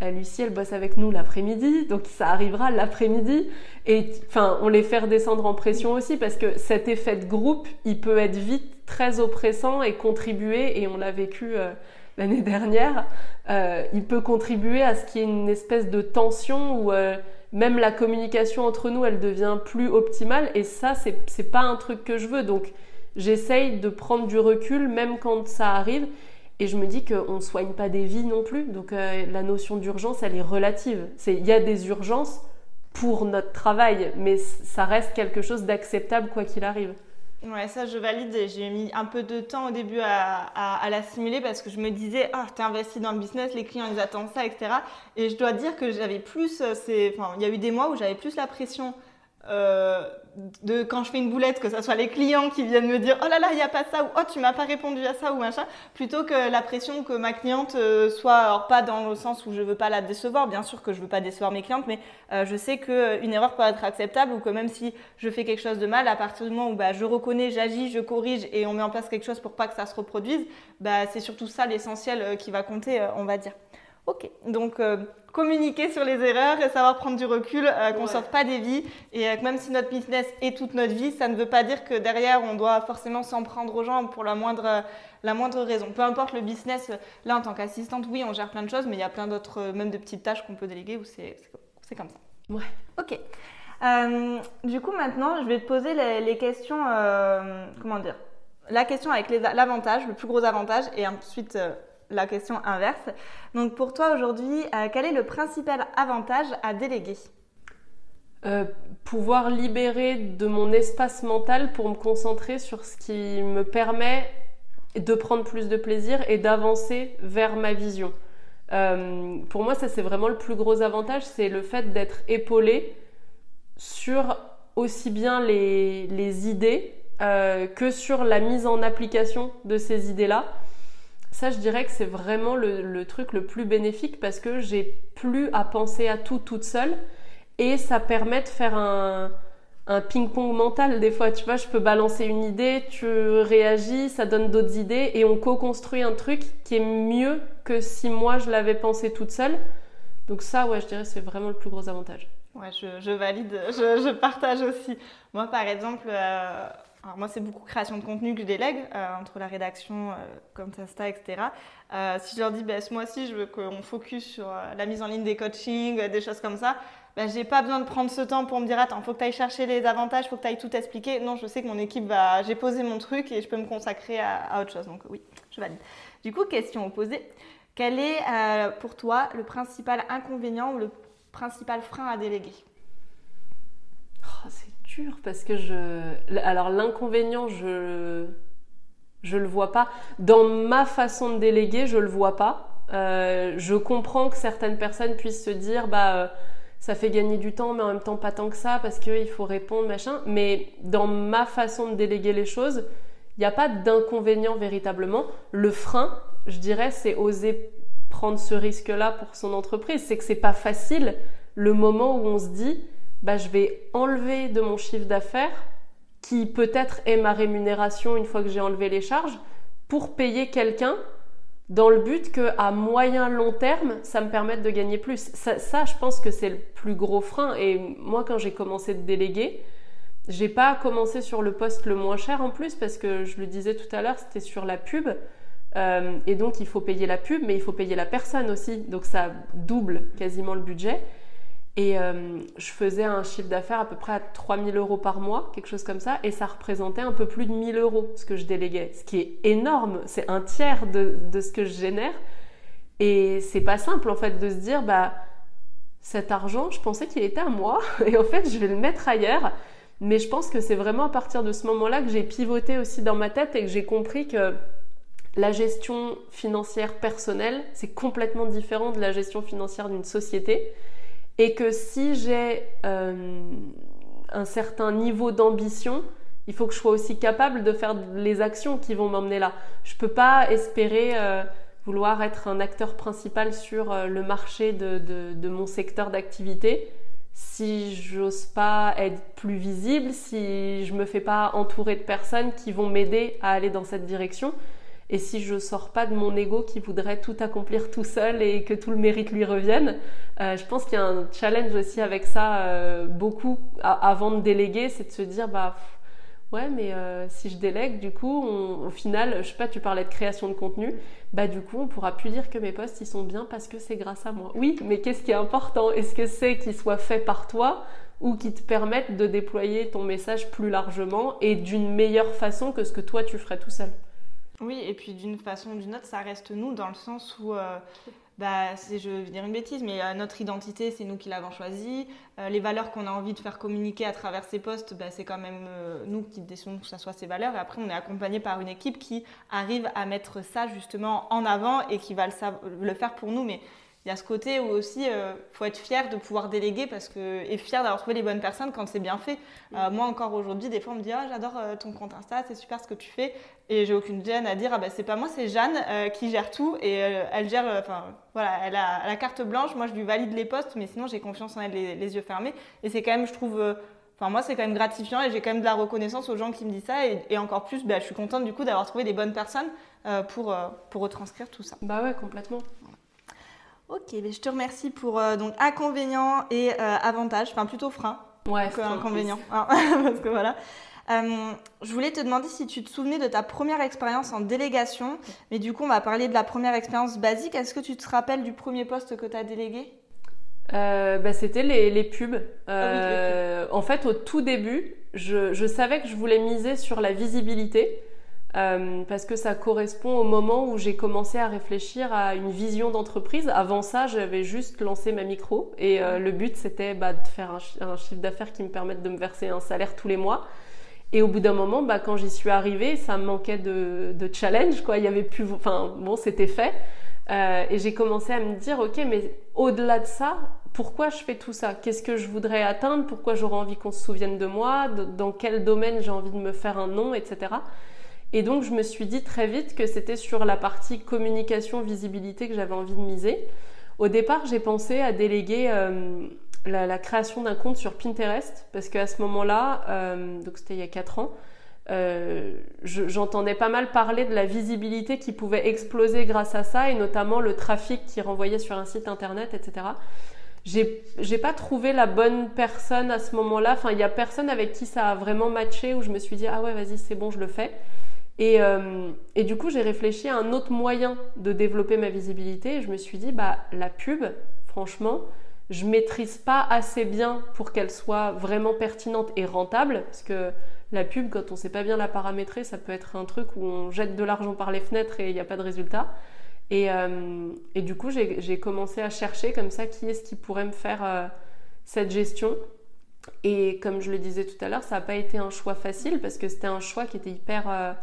Lucie, elle bosse avec nous l'après-midi, donc ça arrivera l'après-midi. Et enfin, on les fait redescendre en pression aussi parce que cet effet de groupe, il peut être vite très oppressant et contribuer, et on l'a vécu l'année dernière, euh, il peut contribuer à ce qu'il y ait une espèce de tension où euh, même la communication entre nous, elle devient plus optimale. Et ça, c'est pas un truc que je veux. Donc, j'essaye de prendre du recul, même quand ça arrive. Et je me dis qu'on ne soigne pas des vies non plus. Donc, euh, la notion d'urgence, elle est relative. Il y a des urgences pour notre travail, mais ça reste quelque chose d'acceptable quoi qu'il arrive. Ouais, ça je valide. J'ai mis un peu de temps au début à, l'assimiler parce que je me disais, ah, t'es investi dans le business, les clients ils attendent ça, etc. Et je dois dire que j'avais plus, euh, il y a eu des mois où j'avais plus la pression euh, de quand je fais une boulette, que ce soit les clients qui viennent me dire oh là là, il n'y a pas ça, ou oh tu m'as pas répondu à ça, ou machin, plutôt que la pression que ma cliente euh, soit, alors pas dans le sens où je veux pas la décevoir, bien sûr que je veux pas décevoir mes clientes, mais euh, je sais qu'une erreur peut être acceptable, ou que même si je fais quelque chose de mal, à partir du moment où bah, je reconnais, j'agis, je corrige et on met en place quelque chose pour pas que ça se reproduise, bah, c'est surtout ça l'essentiel qui va compter, on va dire. Ok, donc euh, communiquer sur les erreurs et savoir prendre du recul, euh, qu'on ne sauve pas des vies. Et euh, même si notre business est toute notre vie, ça ne veut pas dire que derrière, on doit forcément s'en prendre aux gens pour la moindre, la moindre raison. Peu importe le business, là, en tant qu'assistante, oui, on gère plein de choses, mais il y a plein d'autres, même de petites tâches qu'on peut déléguer où c'est comme ça. Ouais. Ok. du coup, maintenant, je vais te poser les, questions, comment dire La question avec l'avantage, le plus gros avantage, et ensuite la question inverse. Donc pour toi aujourd'hui, euh, quel est le principal avantage à déléguer? Euh, pouvoir libérer de mon espace mental pour me concentrer sur ce qui me permet de prendre plus de plaisir et d'avancer vers ma vision. Euh, pour moi, ça c'est vraiment le plus gros avantage, c'est le fait d'être épaulé sur aussi bien les, les idées que sur la mise en application de ces idées-là. Ça, je dirais que c'est vraiment le, truc le plus bénéfique parce que j'ai plus à penser à tout toute seule et ça permet de faire un, ping-pong mental des fois. Tu vois, je peux balancer une idée, tu réagis, ça donne d'autres idées et on co-construit un truc qui est mieux que si moi je l'avais pensé toute seule. Donc ça, ouais, je dirais c'est vraiment le plus gros avantage. Ouais, je, valide, je, partage aussi. Moi, par exemple, euh, alors moi, c'est beaucoup création de contenu que je délègue euh, entre la rédaction, euh, comme Insta, etc. Euh, si je leur dis, bah, ce mois-ci, je veux qu'on focus sur la mise en ligne des coachings, des choses comme ça, bah, j'ai pas besoin de prendre ce temps pour me dire, attends, faut que tu ailles chercher les avantages, faut que tu ailles tout expliquer. Non, je sais que mon équipe j'ai posé mon truc et je peux me consacrer à, autre chose. Donc oui, je valide. Du coup, question opposée. Quel est pour toi le principal inconvénient ou le principal frein à déléguer? Oh, parce que je. Alors, l'inconvénient, je. Je le vois pas. Dans ma façon de déléguer, je le vois pas. Euh, je comprends que certaines personnes puissent se dire, bah. Euh, ça fait gagner du temps, mais en même temps pas tant que ça, parce qu'il faut répondre, machin. Mais dans ma façon de déléguer les choses, il n'y a pas d'inconvénient véritablement. Le frein, je dirais, c'est oser prendre ce risque-là pour son entreprise. C'est que c'est pas facile le moment où on se dit, bah, je vais enlever de mon chiffre d'affaires, qui peut-être est ma rémunération une fois que j'ai enlevé les charges, pour payer quelqu'un dans le but que à moyen long terme, ça me permette de gagner plus. Ça, je pense que c'est le plus gros frein. Et moi, quand j'ai commencé de déléguer, j'ai pas commencé sur le poste le moins cher en plus parce que je le disais tout à l'heure, c'était sur la pub. Euh, et donc il faut payer la pub, mais il faut payer la personne aussi. Donc ça double quasiment le budget. Et euh, je faisais un chiffre d'affaires à peu près à 3000 euros par mois, quelque chose comme ça, et ça représentait un peu plus de 1000 euros ce que je déléguais, ce qui est énorme, c'est un tiers de, de, ce que je génère. Et c'est pas simple en fait de se dire, bah cet argent, je pensais qu'il était à moi, et en fait je vais le mettre ailleurs. Mais je pense que c'est vraiment à partir de ce moment-là que j'ai pivoté aussi dans ma tête et que j'ai compris que la gestion financière personnelle, c'est complètement différent de la gestion financière d'une société et que si j'ai euh, un certain niveau d'ambition, il faut que je sois aussi capable de faire les actions qui vont m'emmener là. Je ne peux pas espérer euh, vouloir être un acteur principal sur euh, le marché de, de mon secteur d'activité si j'ose pas être plus visible, si je me fais pas entourer de personnes qui vont m'aider à aller dans cette direction. Et si je sors pas de mon ego qui voudrait tout accomplir tout seul et que tout le mérite lui revienne, euh, je pense qu'il y a un challenge aussi avec ça euh, beaucoup avant de déléguer, c'est de se dire bah ouais mais euh, si je délègue du coup au final je sais pas tu parlais de création de contenu. Bah du coup on pourra plus dire que mes posts ils sont bien parce que c'est grâce à moi. Oui mais qu'est-ce qui est important? Est-ce que c'est qu'ils soient faits par toi ou qui te permettent de déployer ton message plus largement et d'une meilleure façon que ce que toi tu ferais tout seul? Oui, et puis d'une façon ou d'une autre, ça reste nous dans le sens où, euh, bah, je vais dire une bêtise, mais euh, notre identité, c'est nous qui l'avons choisie. Euh, les valeurs qu'on a envie de faire communiquer à travers ces postes, bah, c'est quand même nous qui décidons que ça soit ces valeurs. Et après, on est accompagné par une équipe qui arrive à mettre ça justement en avant et qui va le, le faire pour nous. Mais il y a ce côté où aussi il euh, faut être fier de pouvoir déléguer parce que et fier d'avoir trouvé les bonnes personnes quand c'est bien fait. Euh, moi encore aujourd'hui, des fois on me dit ah j'adore euh, ton compte Insta, c'est super ce que tu fais et j'ai aucune gêne à dire ah bah c'est pas moi c'est Jeanne qui gère tout et elle gère enfin voilà elle a la carte blanche. Moi je lui valide les postes mais sinon j'ai confiance en elle les, les, yeux fermés et c'est quand même je trouve Enfin, moi, c'est quand même gratifiant et j'ai quand même de la reconnaissance aux gens qui me disent ça. Et, encore plus, bah, je suis contente du coup d'avoir trouvé des bonnes personnes pour, pour retranscrire tout ça. Bah ouais, complètement. Ok, mais je te remercie pour donc inconvénients et avantages, enfin plutôt freins ouais, que inconvénients, hein, parce que voilà. je voulais te demander si tu te souvenais de ta première expérience en délégation, mais du coup on va parler de la première expérience basique. Est-ce que tu te rappelles du premier poste que tu as délégué? Euh, bah, C'était les, pubs. Ah euh, en fait, au tout début, je, savais que je voulais miser sur la visibilité. Euh, parce que ça correspond au moment où j'ai commencé à réfléchir à une vision d'entreprise. Avant ça, j'avais juste lancé ma micro et le but c'était bah, de faire un, chiffre d'affaires qui me permette de me verser un salaire tous les mois. Et au bout d'un moment, bah, quand j'y suis arrivée, ça me manquait de, challenge. Quoi. Il y avait plus, enfin bon, c'était fait. et j'ai commencé à me dire, ok, mais au-delà de ça, pourquoi je fais tout ça? Qu'est-ce que je voudrais atteindre? Pourquoi j'aurais envie qu'on se souvienne de moi? Dans quel domaine j'ai envie de me faire un nom, etc. Et donc je me suis dit très vite que c'était sur la partie communication, visibilité que j'avais envie de miser. Au départ, j'ai pensé à déléguer euh, la, création d'un compte sur Pinterest parce qu'à ce moment-là, euh, donc c'était il y a 4 ans, euh, j'entendais pas mal parler de la visibilité qui pouvait exploser grâce à ça et notamment le trafic qui renvoyait sur un site internet, etc j'ai pas trouvé la bonne personne à ce moment-là. Enfin, il y a personne avec qui ça a vraiment matché où je me suis dit ah ouais vas-y c'est bon je le fais. Et, euh, et du coup j'ai réfléchi à un autre moyen de développer ma visibilité. Je me suis dit bah la pub, franchement, je maîtrise pas assez bien pour qu'elle soit vraiment pertinente et rentable parce que la pub quand on sait pas bien la paramétrer ça peut être un truc où on jette de l'argent par les fenêtres et il n'y a pas de résultat. Euh, et, du coup, j'ai commencé à chercher comme ça qui est-ce qui pourrait me faire euh, cette gestion. Et comme je le disais tout à l'heure, ça n'a pas été un choix facile parce que c'était un choix qui était hyper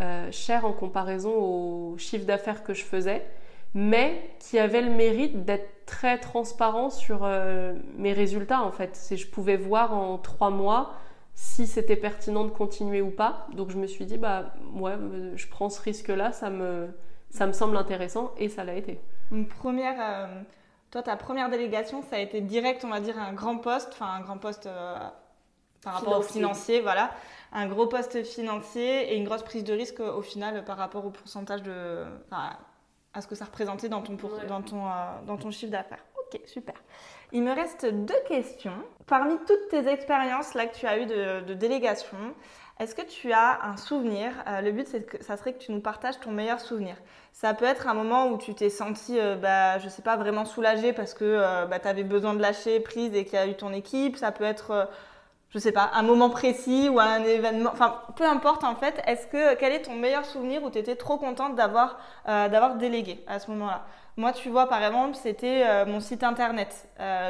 euh, cher en comparaison au chiffre d'affaires que je faisais, mais qui avait le mérite d'être très transparent sur mes résultats en fait. C'est je pouvais voir en trois mois si c'était pertinent de continuer ou pas. Donc je me suis dit bah ouais, je prends ce risque-là, ça me ça me semble intéressant et ça l'a été. Une première, euh, toi, ta première délégation, ça a été direct, on va dire, un grand poste, enfin un grand poste euh, par rapport au financier, voilà, un gros poste financier et une grosse prise de risque au final par rapport au pourcentage de, à ce que ça représentait dans ton, dans ton, euh, dans ton chiffre d'affaires. Ok, super. Il me reste deux questions. Parmi toutes tes expériences là que tu as eues de, de délégation, est-ce que tu as un souvenir euh, Le but, c'est que ça serait que tu nous partages ton meilleur souvenir. Ça peut être un moment où tu t'es senti, euh, bah, je sais pas, vraiment soulagé parce que euh, bah, tu avais besoin de lâcher prise et qu'il y a eu ton équipe. Ça peut être, je sais pas, un moment précis ou un événement. Enfin, peu importe en fait. Est-ce que quel est ton meilleur souvenir où tu étais trop contente d'avoir d'avoir délégué à ce moment-là? Moi, tu vois, par exemple, c'était mon site internet.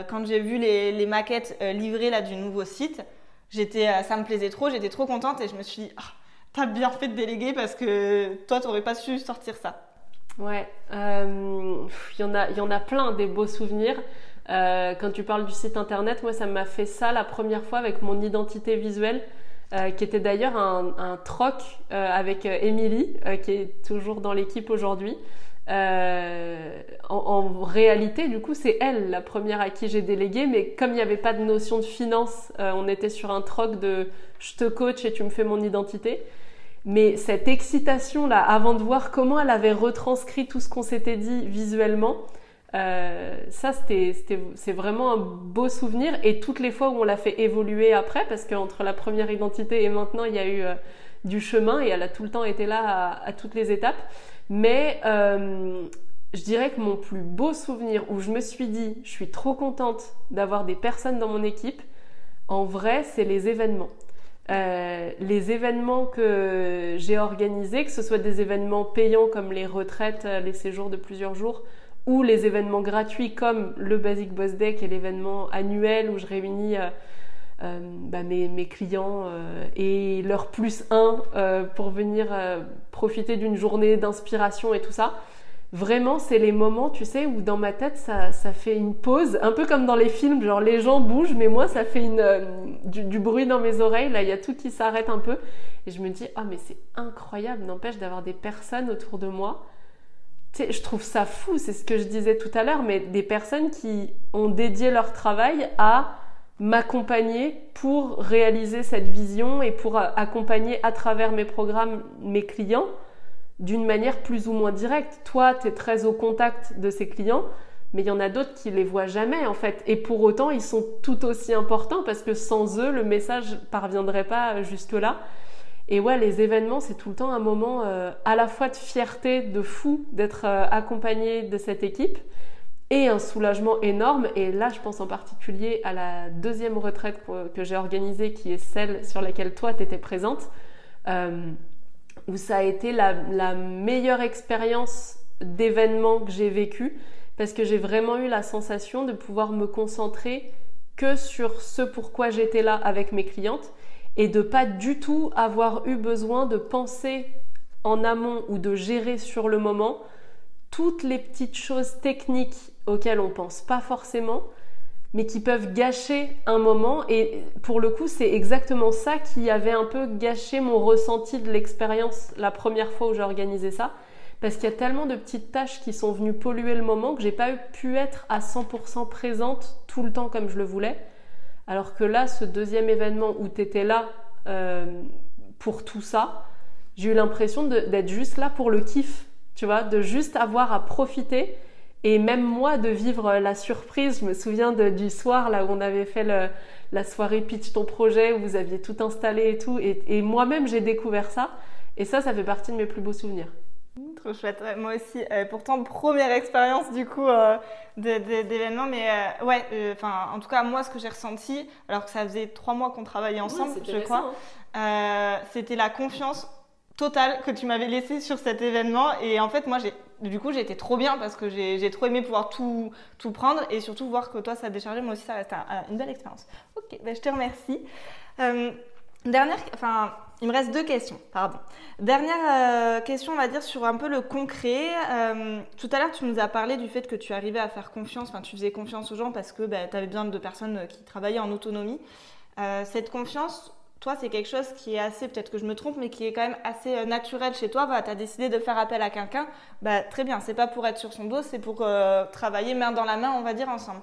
quand j'ai vu les, les maquettes livrées là du nouveau site, j'étais, euh, ça me plaisait trop, j'étais trop contente et je me suis dit, ah, t'as bien fait de déléguer parce que toi, t'aurais pas su sortir ça. Ouais, euh, il y en a, y en a plein des beaux souvenirs. Euh, quand tu parles du site internet, moi, ça m'a fait ça la première fois avec mon identité visuelle. qui était d'ailleurs un, un troc avec Émilie, qui est toujours dans l'équipe aujourd'hui. Euh, en, réalité, du coup, c'est elle la première à qui j'ai délégué, mais comme il n'y avait pas de notion de finance, euh, on était sur un troc de je te coach et tu me fais mon identité. Mais cette excitation là, avant de voir comment elle avait retranscrit tout ce qu'on s'était dit visuellement, euh, ça c'est vraiment un beau souvenir. Et toutes les fois où on l'a fait évoluer après, parce qu'entre la première identité et maintenant, il y a eu du chemin et elle a tout le temps été là à, toutes les étapes. Mais euh, je dirais que mon plus beau souvenir où je me suis dit, je suis trop contente d'avoir des personnes dans mon équipe, en vrai, c'est les événements. Euh, les événements que j'ai organisés, que ce soit des événements payants comme les retraites, euh, les séjours de plusieurs jours, ou les événements gratuits comme le Basic Boss Day, qui est l'événement annuel où je réunis euh, bah, mes, clients euh, et leur plus un euh, pour venir profiter d'une journée d'inspiration et tout ça. Vraiment, c'est les moments, tu sais, où dans ma tête, ça, fait une pause, un peu comme dans les films, genre les gens bougent, mais moi, ça fait du, bruit dans mes oreilles. Là, il y a tout qui s'arrête un peu. Et je me dis, ah, mais c'est incroyable, n'empêche d'avoir des personnes autour de moi. Je trouve ça fou, c'est ce que je disais tout à l'heure, mais des personnes qui ont dédié leur travail à m'accompagner pour réaliser cette vision et pour accompagner à travers mes programmes mes clients d'une manière plus ou moins directe. Toi, tu es très au contact de ces clients, mais il y en a d'autres qui les voient jamais en fait. Et pour autant, ils sont tout aussi importants parce que sans eux, le message parviendrait pas jusque-là. Et ouais, les événements, c'est tout le temps un moment euh, à la fois de fierté, de fou d'être euh, accompagné de cette équipe et un soulagement énorme. Et là, je pense en particulier à la deuxième retraite que, j'ai organisée, qui est celle sur laquelle toi, tu étais présente, euh, où ça a été la, meilleure expérience d'événement que j'ai vécu, parce que j'ai vraiment eu la sensation de pouvoir me concentrer que sur ce pourquoi j'étais là avec mes clientes et de pas du tout avoir eu besoin de penser en amont ou de gérer sur le moment toutes les petites choses techniques auxquelles on pense pas forcément, mais qui peuvent gâcher un moment. Et pour le coup, c'est exactement ça qui avait un peu gâché mon ressenti de l'expérience la première fois où j'ai organisé ça. Parce qu'il y a tellement de petites tâches qui sont venues polluer le moment que j'ai pas pu être à 100% présente tout le temps comme je le voulais. Alors que là, ce deuxième événement où tu étais là euh, pour tout ça, j'ai eu l'impression d'être juste là pour le kiff, tu vois, de juste avoir à profiter. Et même moi, de vivre la surprise, je me souviens du soir là où on avait fait la soirée Pitch ton projet, où vous aviez tout installé et tout. et moi-même, j'ai découvert ça. Et ça, ça fait partie de mes plus beaux souvenirs. Trop chouette. Moi aussi. Euh, pourtant, première expérience du coup euh, d'événement. Mais euh, ouais, enfin, en tout cas, moi, ce que j'ai ressenti, alors que ça faisait trois mois qu'on travaillait ensemble, je crois, hein. c'était la confiance totale que tu m'avais laissée sur cet événement. Et en fait, moi, j'ai du coup, j'étais trop bien parce que j'ai trop aimé pouvoir tout, tout prendre et surtout voir que toi, ça a déchargé. Moi aussi, ça reste une belle expérience. Ok, ben, je te remercie. Dernière, enfin, il me reste deux questions, pardon. Dernière euh, question, on va dire, sur un peu le concret. Euh, tout à l'heure, tu nous as parlé du fait que tu arrivais à faire confiance, enfin, tu faisais confiance aux gens parce que bah, tu avais besoin de personnes qui travaillaient en autonomie. Euh, cette confiance, toi, c'est quelque chose qui est assez, peut-être que je me trompe, mais qui est quand même assez naturel chez toi. Bah, tu as décidé de faire appel à quelqu'un. Bah, très bien, c'est pas pour être sur son dos, c'est pour travailler main dans la main, on va dire, ensemble.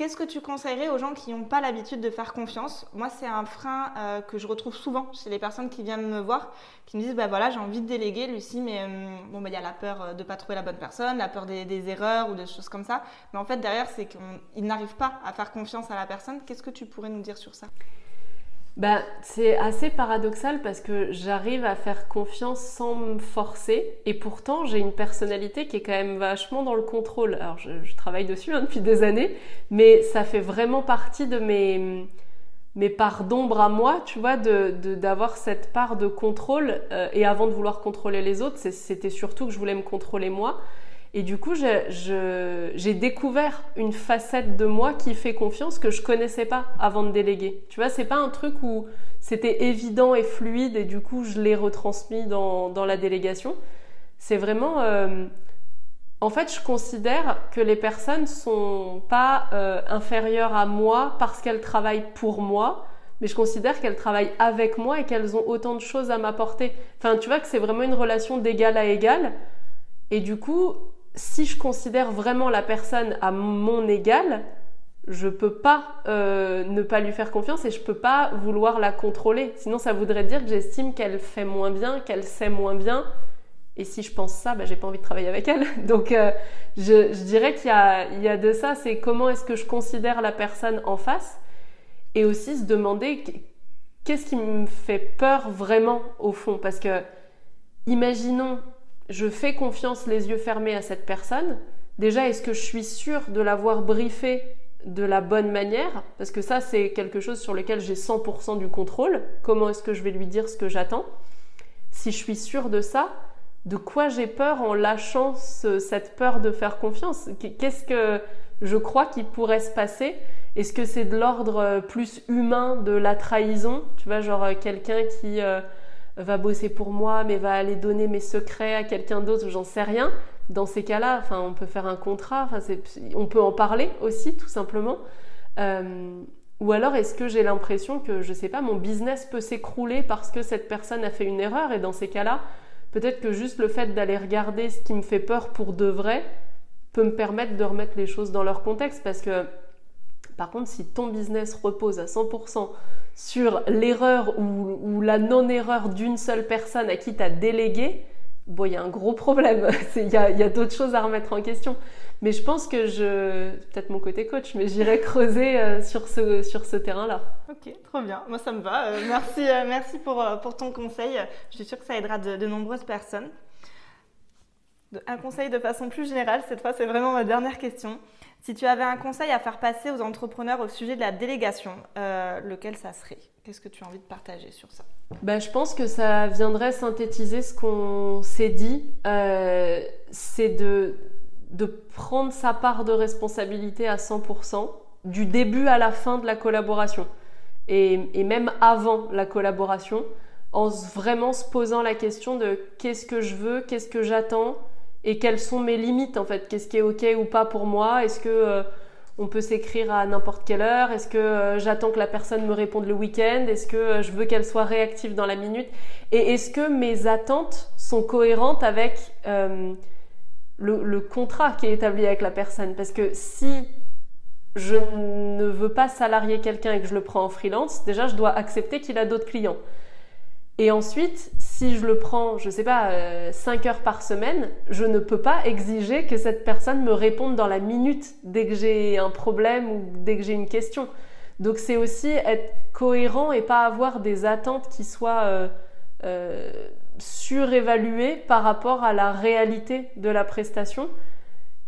Qu'est-ce que tu conseillerais aux gens qui n'ont pas l'habitude de faire confiance? Moi, c'est un frein euh, que je retrouve souvent chez les personnes qui viennent me voir, qui me disent bah voilà, j'ai envie de déléguer, Lucie, mais euh, bon, bah, il y a la peur euh, de ne pas trouver la bonne personne, la peur des, des, erreurs ou des choses comme ça. Mais en fait, derrière, c'est qu'ils n'arrivent pas à faire confiance à la personne. Qu'est-ce que tu pourrais nous dire sur ça? Bah, c'est assez paradoxal parce que j'arrive à faire confiance sans me forcer et pourtant j'ai une personnalité qui est quand même vachement dans le contrôle. Alors je, travaille dessus hein, depuis des années, mais ça fait vraiment partie de mes, mes parts d'ombre à moi, tu vois, d'avoir cette part de contrôle. Euh, et avant de vouloir contrôler les autres, c'était surtout que je voulais me contrôler moi. Et du coup, j'ai découvert une facette de moi qui fait confiance que je connaissais pas avant de déléguer. Tu vois, c'est pas un truc où c'était évident et fluide et du coup je l'ai retransmis dans, dans, la délégation. C'est vraiment, euh, en fait, je considère que les personnes sont pas euh, inférieures à moi parce qu'elles travaillent pour moi, mais je considère qu'elles travaillent avec moi et qu'elles ont autant de choses à m'apporter. Enfin, tu vois que c'est vraiment une relation d'égal à égal. Et du coup, si je considère vraiment la personne à mon égal, je peux pas euh, ne pas lui faire confiance et je peux pas vouloir la contrôler. Sinon, ça voudrait dire que j'estime qu'elle fait moins bien, qu'elle sait moins bien. Et si je pense ça, bah, j'ai pas envie de travailler avec elle. Donc, euh, je, dirais qu'il y, y a, de ça. C'est comment est-ce que je considère la personne en face et aussi se demander qu'est-ce qui me fait peur vraiment au fond. Parce que, imaginons je fais confiance les yeux fermés à cette personne. Déjà, est-ce que je suis sûre de l'avoir briefé de la bonne manière? Parce que ça, c'est quelque chose sur lequel j'ai 100% du contrôle. Comment est-ce que je vais lui dire ce que j'attends? Si je suis sûre de ça, de quoi j'ai peur en lâchant cette peur de faire confiance? Qu'est-ce que je crois qu'il pourrait se passer? Est-ce que c'est de l'ordre euh, plus humain de la trahison? Tu vois, genre euh, quelqu'un qui... Euh, va bosser pour moi, mais va aller donner mes secrets à quelqu'un d'autre, j'en sais rien. Dans ces cas-là, on peut faire un contrat, on peut en parler aussi, tout simplement. Euh, ou alors, est-ce que j'ai l'impression que, je sais pas, mon business peut s'écrouler parce que cette personne a fait une erreur? Et dans ces cas-là, peut-être que juste le fait d'aller regarder ce qui me fait peur pour de vrai peut me permettre de remettre les choses dans leur contexte. Parce que, par contre, si ton business repose à 100% sur l'erreur ou, la non-erreur d'une seule personne à qui tu as délégué, bon, il y a un gros problème. Il y a, d'autres choses à remettre en question. Mais je pense que je, peut-être mon côté coach, mais j'irai creuser euh, sur ce, terrain-là. Ok, trop bien. Moi, ça me va. Euh, merci, merci pour, pour ton conseil. Je suis sûre que ça aidera de, de nombreuses personnes. Un conseil de façon plus générale, cette fois, c'est vraiment ma dernière question. Si tu avais un conseil à faire passer aux entrepreneurs au sujet de la délégation, euh, lequel ça serait? Qu'est-ce que tu as envie de partager sur ça? Bah, Je pense que ça viendrait synthétiser ce qu'on s'est dit. Euh, c'est de, de prendre sa part de responsabilité à 100%, du début à la fin de la collaboration. Et, et même avant la collaboration, en vraiment se posant la question de qu'est-ce que je veux, qu'est-ce que j'attends, et quelles sont mes limites en fait? Qu'est-ce qui est ok ou pas pour moi? Est-ce que euh, on peut s'écrire à n'importe quelle heure? Est-ce que euh, j'attends que la personne me réponde le week-end? Est-ce que euh, je veux qu'elle soit réactive dans la minute? Et est-ce que mes attentes sont cohérentes avec le, le, contrat qui est établi avec la personne? Parce que si je ne veux pas salarier quelqu'un et que je le prends en freelance, déjà je dois accepter qu'il a d'autres clients. Et ensuite, si je le prends, je ne sais pas, 5 euh, heures par semaine, je ne peux pas exiger que cette personne me réponde dans la minute dès que j'ai un problème ou dès que j'ai une question. Donc c'est aussi être cohérent et pas avoir des attentes qui soient euh, euh, surévaluées par rapport à la réalité de la prestation.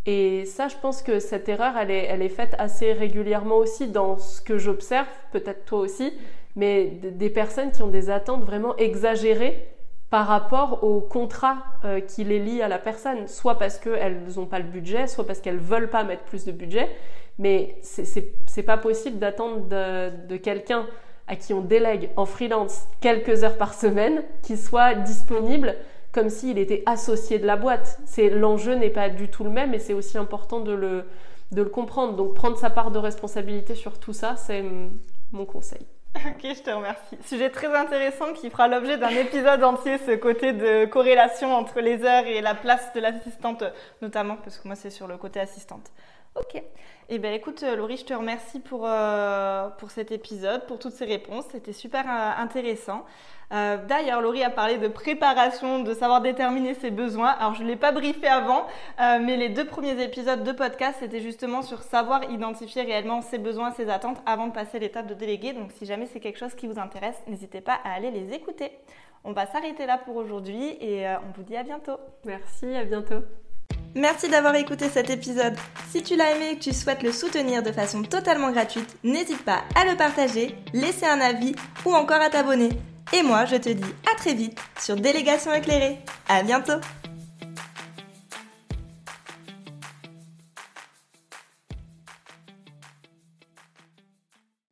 Et ça, je pense que cette erreur, elle est, elle est faite assez régulièrement aussi dans ce que j'observe, peut-être toi aussi, mais des personnes qui ont des attentes vraiment exagérées par rapport au contrat euh, qui les lie à la personne, soit parce qu'elles n'ont pas le budget, soit parce qu'elles veulent pas mettre plus de budget. Mais c'est pas possible d'attendre de, quelqu'un à qui on délègue en freelance quelques heures par semaine qui soit disponible comme s'il était associé de la boîte. C'est l'enjeu n'est pas du tout le même et c'est aussi important de le comprendre. Donc prendre sa part de responsabilité sur tout ça, c'est mon conseil. Ok, je te remercie. Sujet très intéressant qui fera l'objet d'un épisode entier, ce côté de corrélation entre les heures et la place de l'assistante, notamment parce que moi c'est sur le côté assistante. Ok. Eh bien écoute Laurie, je te remercie pour, euh, pour cet épisode, pour toutes ces réponses. C'était super euh, intéressant. Euh, d'ailleurs, Laurie a parlé de préparation, de savoir déterminer ses besoins. Alors, je ne l'ai pas briefé avant, euh, mais les deux premiers épisodes de podcast, c'était justement sur savoir identifier réellement ses besoins, ses attentes avant de passer l'étape de déléguer. Donc, si jamais c'est quelque chose qui vous intéresse, n'hésitez pas à aller les écouter. On va s'arrêter là pour aujourd'hui et euh, on vous dit à bientôt. Merci, à bientôt. Merci d'avoir écouté cet épisode. Si tu l'as aimé et que tu souhaites le soutenir de façon totalement gratuite, n'hésite pas à le partager, laisser un avis ou encore à t'abonner. Et moi, je te dis à très vite sur Délégation éclairée. À bientôt!